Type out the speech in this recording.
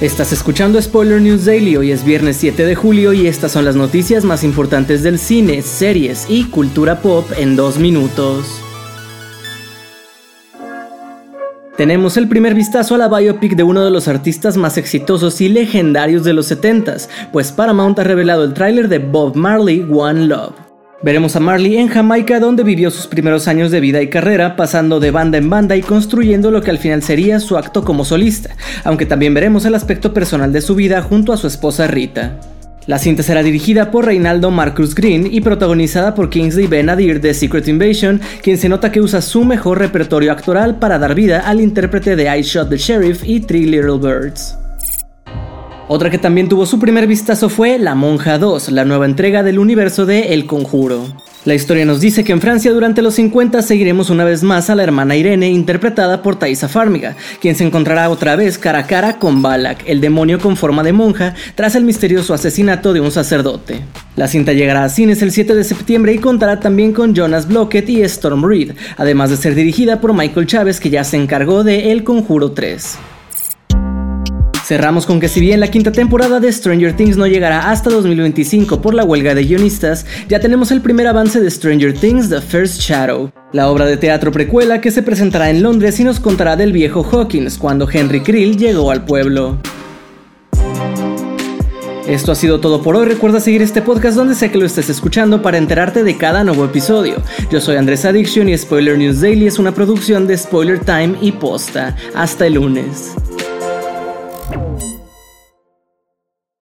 Estás escuchando Spoiler News Daily, hoy es viernes 7 de julio y estas son las noticias más importantes del cine, series y cultura pop en dos minutos. Tenemos el primer vistazo a la biopic de uno de los artistas más exitosos y legendarios de los 70s, pues Paramount ha revelado el tráiler de Bob Marley One Love. Veremos a Marley en Jamaica donde vivió sus primeros años de vida y carrera, pasando de banda en banda y construyendo lo que al final sería su acto como solista, aunque también veremos el aspecto personal de su vida junto a su esposa Rita. La cinta será dirigida por Reinaldo Marcus Green y protagonizada por Kingsley Ben-Adir de Secret Invasion, quien se nota que usa su mejor repertorio actoral para dar vida al intérprete de I Shot the Sheriff y Three Little Birds. Otra que también tuvo su primer vistazo fue La Monja 2, la nueva entrega del universo de El Conjuro. La historia nos dice que en Francia durante los 50 seguiremos una vez más a la hermana Irene interpretada por Thaisa Farmiga, quien se encontrará otra vez cara a cara con Balak, el demonio con forma de monja, tras el misterioso asesinato de un sacerdote. La cinta llegará a cines el 7 de septiembre y contará también con Jonas Blockett y Storm Reed, además de ser dirigida por Michael Chávez que ya se encargó de El Conjuro 3. Cerramos con que si bien la quinta temporada de Stranger Things no llegará hasta 2025 por la huelga de guionistas, ya tenemos el primer avance de Stranger Things The First Shadow, la obra de teatro precuela que se presentará en Londres y nos contará del viejo Hawkins cuando Henry Krill llegó al pueblo. Esto ha sido todo por hoy. Recuerda seguir este podcast donde sea que lo estés escuchando para enterarte de cada nuevo episodio. Yo soy Andrés Addiction y Spoiler News Daily es una producción de Spoiler Time y Posta. Hasta el lunes.